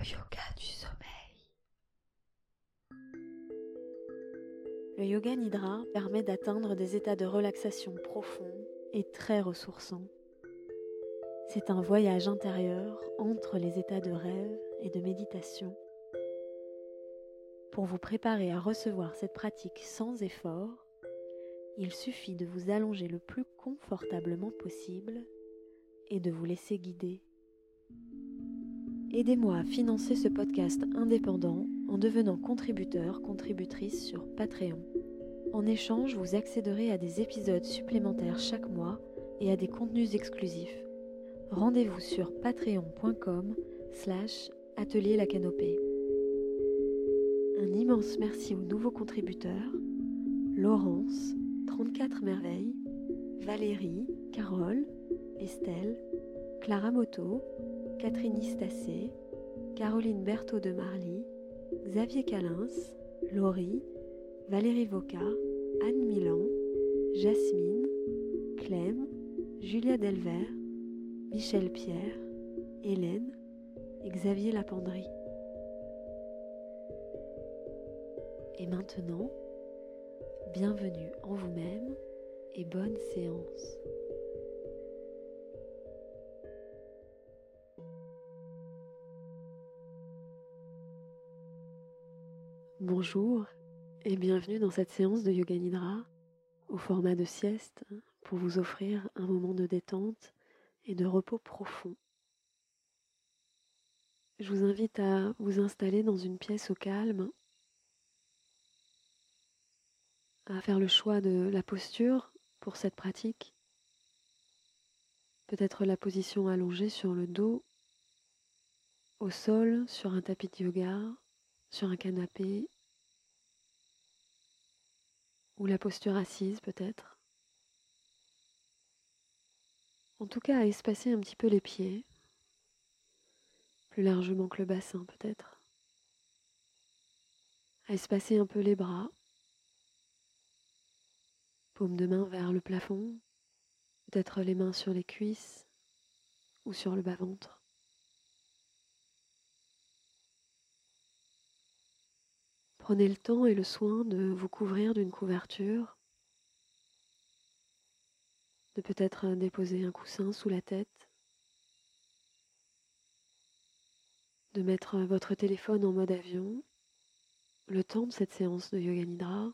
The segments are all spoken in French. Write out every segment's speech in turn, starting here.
Le yoga du sommeil. Le yoga nidra permet d'atteindre des états de relaxation profonds et très ressourçants. C'est un voyage intérieur entre les états de rêve et de méditation. Pour vous préparer à recevoir cette pratique sans effort, il suffit de vous allonger le plus confortablement possible et de vous laisser guider. Aidez-moi à financer ce podcast indépendant en devenant contributeur, contributrice sur Patreon. En échange, vous accéderez à des épisodes supplémentaires chaque mois et à des contenus exclusifs. Rendez-vous sur patreon.com slash atelier la canopée. Un immense merci aux nouveaux contributeurs, Laurence, 34 merveilles, Valérie, Carole, Estelle, Clara Moto, Catherine Istacé, Caroline Berthaud de Marly, Xavier Calins, Laurie, Valérie Voca, Anne Milan, Jasmine, Clem, Julia Delvert, Michel Pierre, Hélène et Xavier Lapendry. Et maintenant, bienvenue en vous-même et bonne séance. Bonjour et bienvenue dans cette séance de Yoga Nidra au format de sieste pour vous offrir un moment de détente et de repos profond. Je vous invite à vous installer dans une pièce au calme, à faire le choix de la posture pour cette pratique, peut-être la position allongée sur le dos, au sol, sur un tapis de yoga, sur un canapé ou la posture assise peut-être. En tout cas, à espacer un petit peu les pieds, plus largement que le bassin peut-être. À espacer un peu les bras, paume de main vers le plafond, peut-être les mains sur les cuisses ou sur le bas-ventre. Prenez le temps et le soin de vous couvrir d'une couverture, de peut-être déposer un coussin sous la tête, de mettre votre téléphone en mode avion, le temps de cette séance de Yoga Nidra,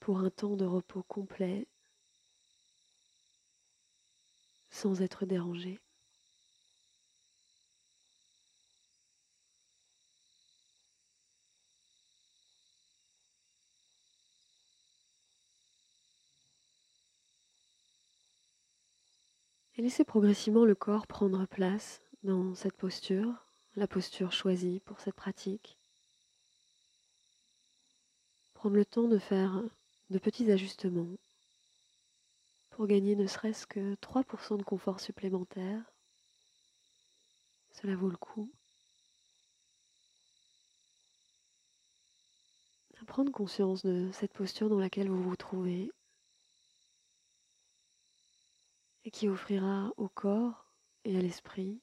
pour un temps de repos complet, sans être dérangé. Et laissez progressivement le corps prendre place dans cette posture, la posture choisie pour cette pratique. Prendre le temps de faire de petits ajustements pour gagner ne serait-ce que 3% de confort supplémentaire. Cela vaut le coup. prendre conscience de cette posture dans laquelle vous vous trouvez qui offrira au corps et à l'esprit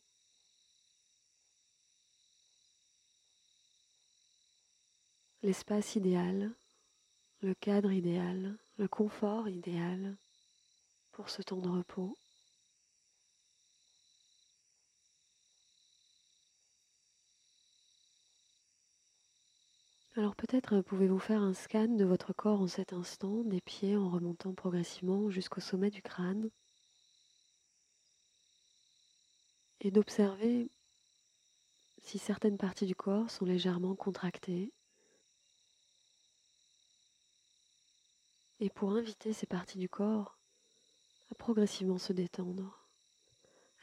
l'espace idéal, le cadre idéal, le confort idéal pour ce temps de repos. Alors peut-être pouvez-vous faire un scan de votre corps en cet instant, des pieds en remontant progressivement jusqu'au sommet du crâne. Et d'observer si certaines parties du corps sont légèrement contractées. Et pour inviter ces parties du corps à progressivement se détendre,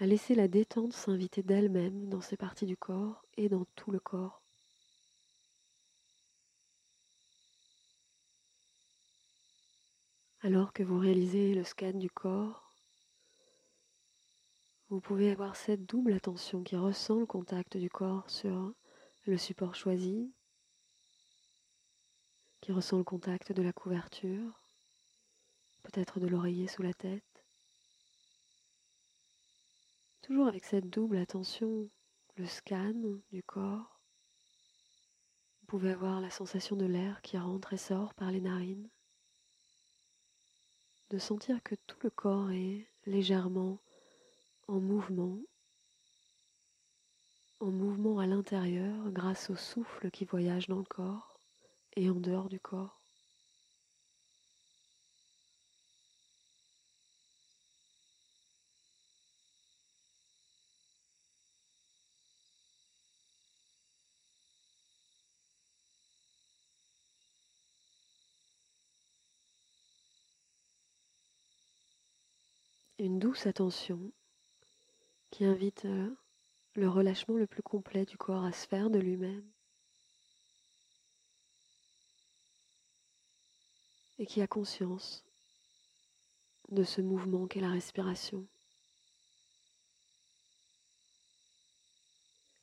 à laisser la détente s'inviter d'elle-même dans ces parties du corps et dans tout le corps. Alors que vous réalisez le scan du corps, vous pouvez avoir cette double attention qui ressent le contact du corps sur le support choisi, qui ressent le contact de la couverture, peut-être de l'oreiller sous la tête, Toujours avec cette double attention, le scan du corps. Vous pouvez avoir la sensation de l'air qui rentre et sort par les narines. De sentir que tout le corps est légèrement en mouvement, en mouvement à l'intérieur grâce au souffle qui voyage dans le corps et en dehors du corps. une douce attention qui invite euh, le relâchement le plus complet du corps à se faire de lui-même et qui a conscience de ce mouvement qu'est la respiration.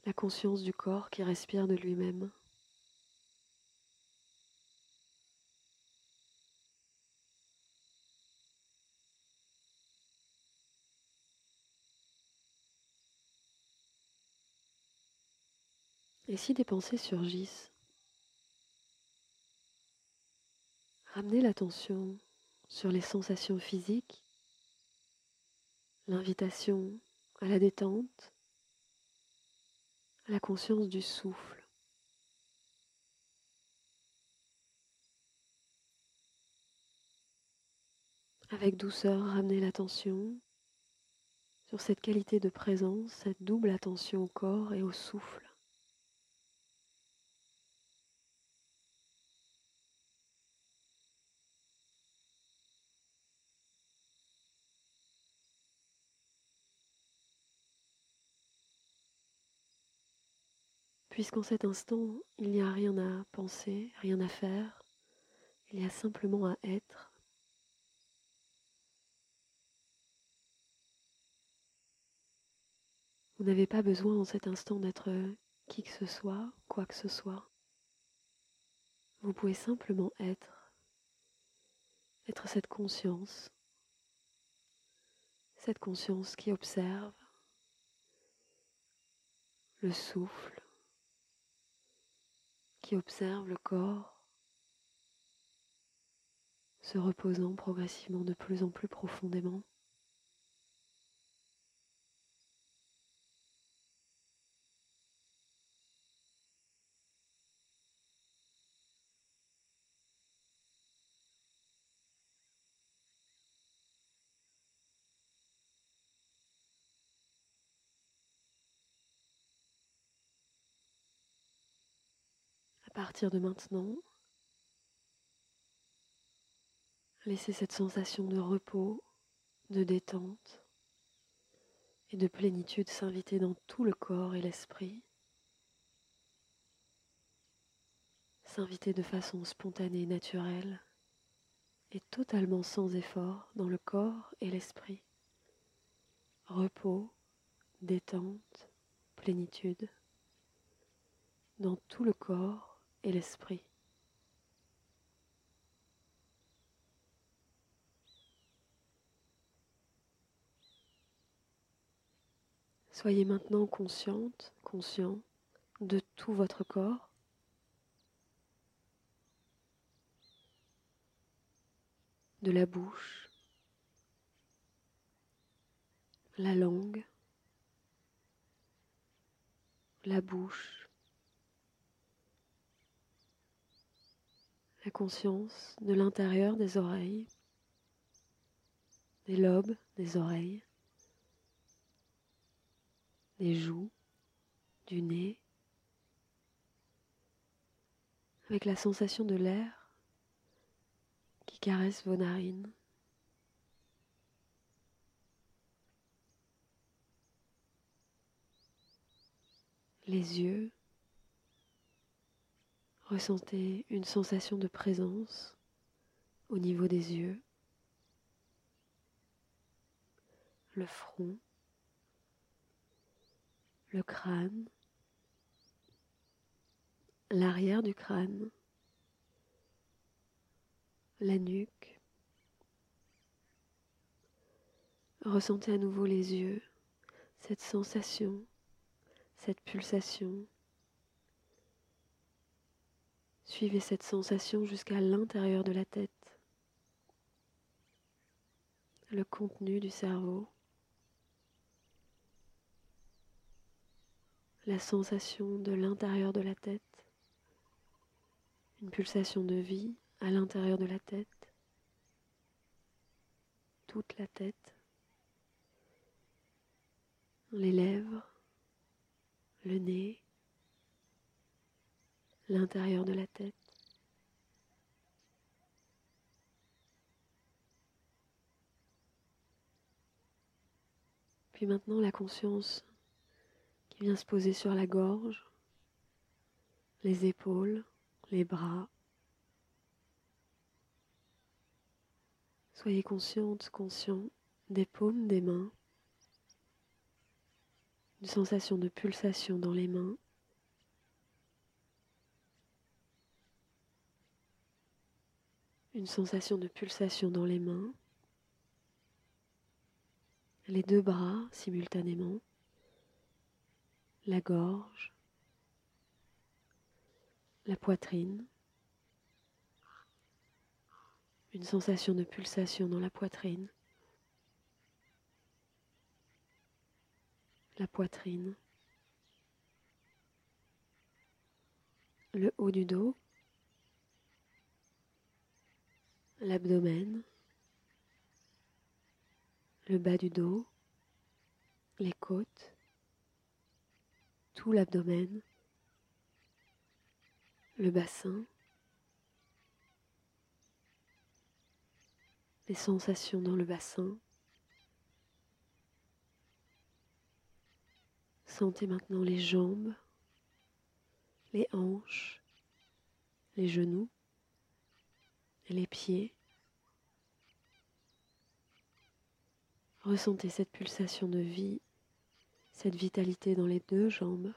La conscience du corps qui respire de lui-même. Et si des pensées surgissent, ramenez l'attention sur les sensations physiques, l'invitation à la détente, à la conscience du souffle. Avec douceur, ramenez l'attention sur cette qualité de présence, cette double attention au corps et au souffle. Puisqu'en cet instant, il n'y a rien à penser, rien à faire, il y a simplement à être. Vous n'avez pas besoin en cet instant d'être qui que ce soit, quoi que ce soit. Vous pouvez simplement être, être cette conscience, cette conscience qui observe le souffle, qui observe le corps se reposant progressivement de plus en plus profondément. Partir de maintenant, laissez cette sensation de repos, de détente et de plénitude s'inviter dans tout le corps et l'esprit, s'inviter de façon spontanée, naturelle et totalement sans effort dans le corps et l'esprit. Repos, détente, plénitude dans tout le corps et l'esprit. Soyez maintenant consciente, conscient de tout votre corps. de la bouche, la langue, la bouche, conscience de l'intérieur des oreilles, des lobes des oreilles, des joues, du nez, avec la sensation de l'air qui caresse vos narines. Les yeux, Ressentez une sensation de présence au niveau des yeux, le front, le crâne, l'arrière du crâne, la nuque. Ressentez à nouveau les yeux, cette sensation, cette pulsation. Suivez cette sensation jusqu'à l'intérieur de la tête, le contenu du cerveau, la sensation de l'intérieur de la tête, une pulsation de vie à l'intérieur de la tête, toute la tête, les lèvres, le nez, l'intérieur de la tête. Puis maintenant la conscience qui vient se poser sur la gorge, les épaules, les bras. Soyez consciente, conscient des paumes des mains, une sensation de pulsation dans les mains. Une sensation de pulsation dans les mains, les deux bras simultanément, la gorge, la poitrine, une sensation de pulsation dans la poitrine, la poitrine, le haut du dos, l'abdomen, le bas du dos, les côtes, tout l'abdomen, le bassin, les sensations dans le bassin. Sentez maintenant les jambes, les hanches, les genoux les pieds. Ressentez cette pulsation de vie, cette vitalité dans les deux jambes,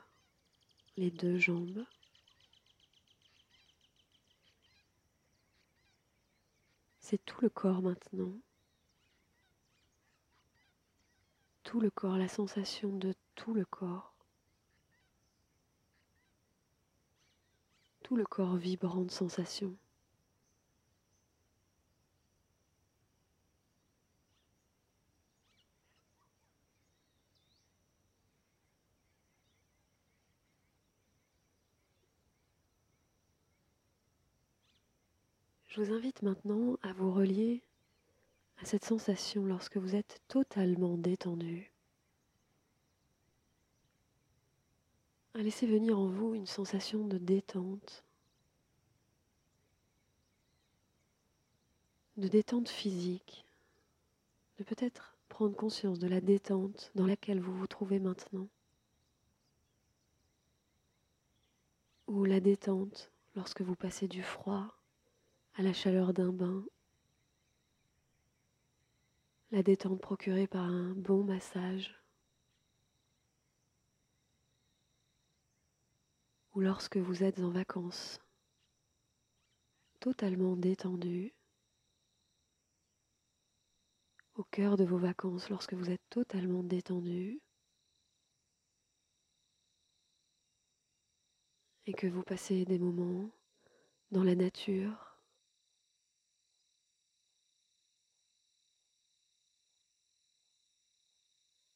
les deux jambes. C'est tout le corps maintenant. Tout le corps, la sensation de tout le corps. Tout le corps vibrant de sensations. Je vous invite maintenant à vous relier à cette sensation lorsque vous êtes totalement détendu. À laisser venir en vous une sensation de détente, de détente physique, de peut-être prendre conscience de la détente dans laquelle vous vous trouvez maintenant. Ou la détente lorsque vous passez du froid à la chaleur d'un bain, la détente procurée par un bon massage, ou lorsque vous êtes en vacances, totalement détendu, au cœur de vos vacances, lorsque vous êtes totalement détendu, et que vous passez des moments dans la nature,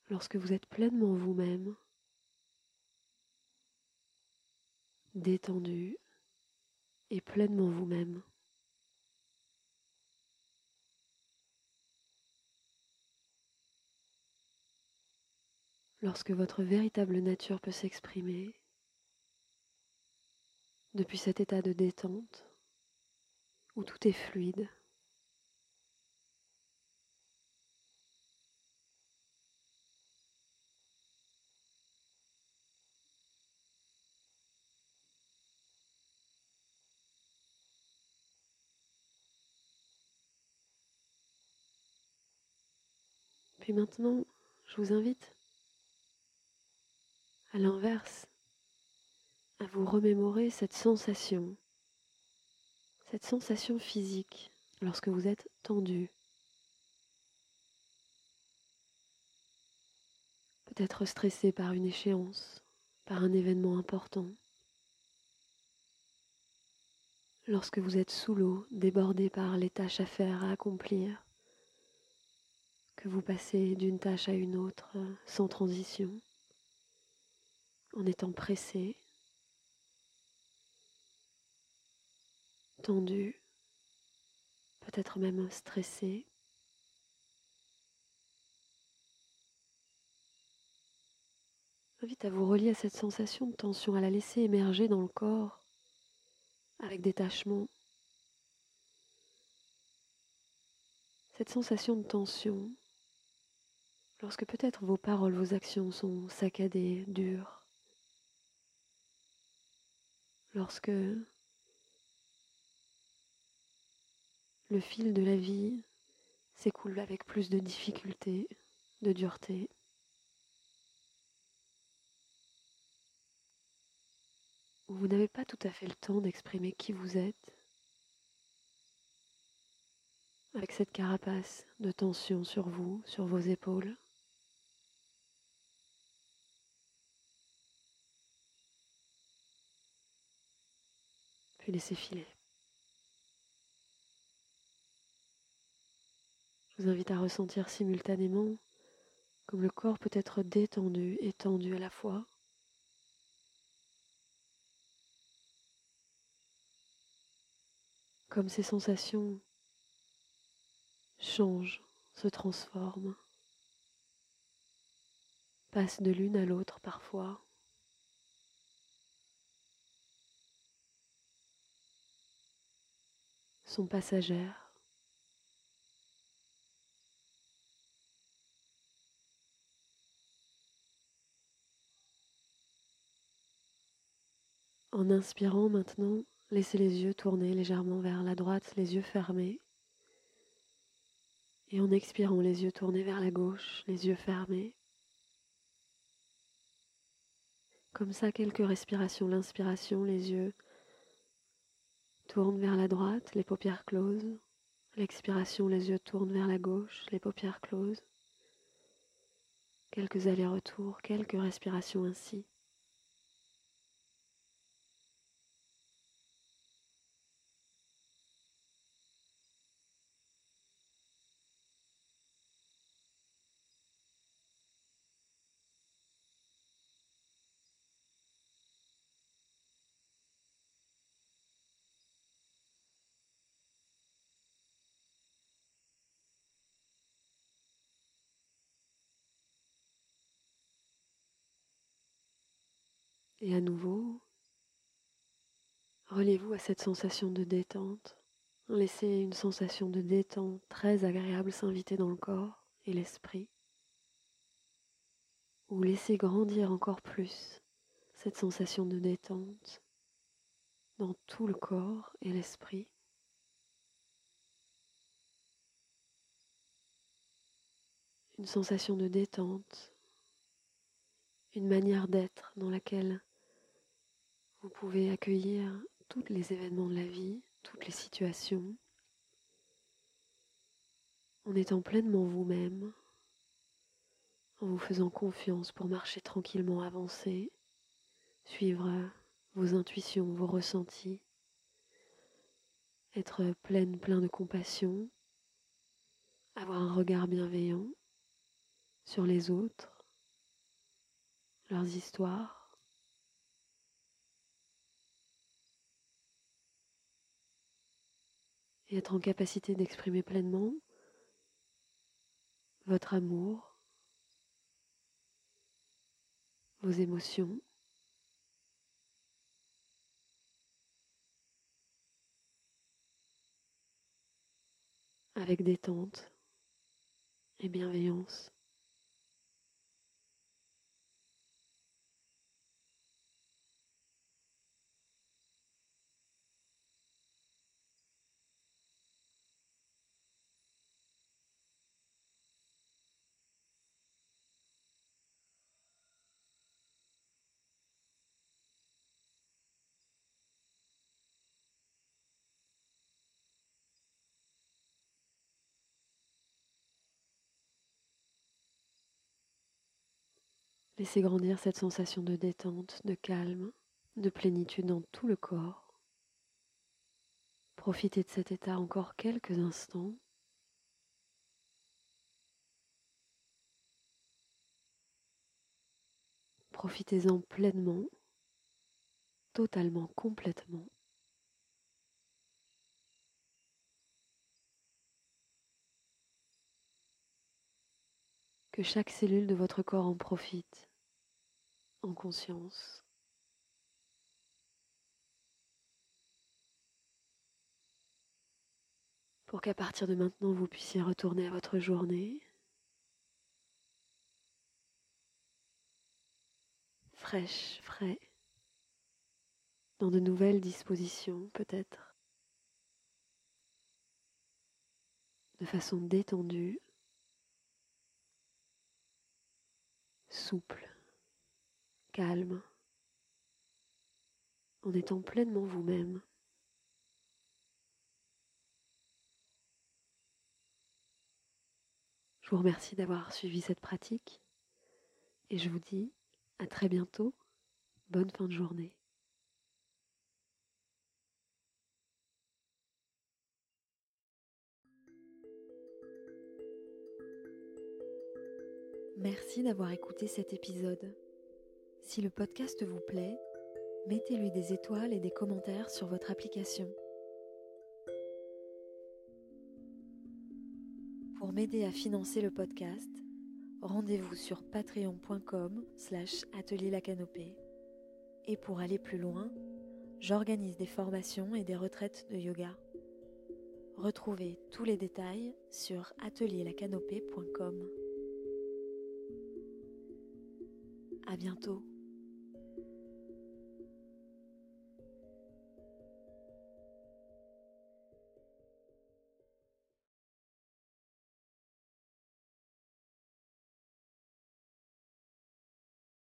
lorsque vous êtes pleinement vous-même, détendu et pleinement vous-même. Lorsque votre véritable nature peut s'exprimer depuis cet état de détente où tout est fluide. Puis maintenant, je vous invite à l'inverse à vous remémorer cette sensation, cette sensation physique lorsque vous êtes tendu. peut-être stressé par une échéance, par un événement important. Lorsque vous êtes sous l'eau, débordé par les tâches à faire, à accomplir, vous passez d'une tâche à une autre sans transition, en étant pressé, tendu, peut-être même stressé. Invite à vous relier à cette sensation de tension, à la laisser émerger dans le corps avec détachement. Cette sensation de tension, lorsque peut-être vos paroles, vos actions sont saccadées, dures, lorsque le fil de la vie s'écoule avec plus de difficulté, de dureté. Vous n'avez pas tout à fait le temps d'exprimer qui vous êtes avec cette carapace de tension sur vous, sur vos épaules. Puis laissez filer. Je vous invite à ressentir simultanément comme le corps peut être détendu et tendu à la fois. Comme ces sensations changent, se transforment, passent de l'une à l'autre parfois. Sont passagères. En inspirant maintenant, laissez les yeux tourner légèrement vers la droite, les yeux fermés. Et en expirant, les yeux tournés vers la gauche, les yeux fermés. Comme ça, quelques respirations. L'inspiration, les yeux tournent vers la droite, les paupières closes. L'expiration, les yeux tournent vers la gauche, les paupières closes. Quelques allers-retours, quelques respirations ainsi. Et à nouveau, reliez-vous à cette sensation de détente. Laissez une sensation de détente très agréable s'inviter dans le corps et l'esprit. Ou laissez grandir encore plus cette sensation de détente dans tout le corps et l'esprit. Une sensation de détente, une manière d'être dans laquelle vous pouvez accueillir tous les événements de la vie, toutes les situations, en étant pleinement vous-même, en vous faisant confiance pour marcher tranquillement, avancer, suivre vos intuitions, vos ressentis, être pleine, plein de compassion, avoir un regard bienveillant sur les autres, leurs histoires, et être en capacité d'exprimer pleinement votre amour, vos émotions, avec détente et bienveillance. Laissez grandir cette sensation de détente, de calme, de plénitude dans tout le corps. Profitez de cet état encore quelques instants. Profitez-en pleinement, totalement, complètement. Que chaque cellule de votre corps en profite, en conscience. Pour qu'à partir de maintenant, vous puissiez retourner à votre journée. Fraîche, frais, dans de nouvelles dispositions peut-être, de façon détendue. souple, calme, en étant pleinement vous-même. Je vous remercie d'avoir suivi cette pratique et je vous dis à très bientôt. Bonne fin de journée. Merci d'avoir écouté cet épisode. Si le podcast vous plaît, mettez-lui des étoiles et des commentaires sur votre application. Pour m'aider à financer le podcast, rendez-vous sur patreon.com slash la canopée. Et pour aller plus loin, j'organise des formations et des retraites de yoga. Retrouvez tous les détails sur atelierlacanopée.com. À bientôt.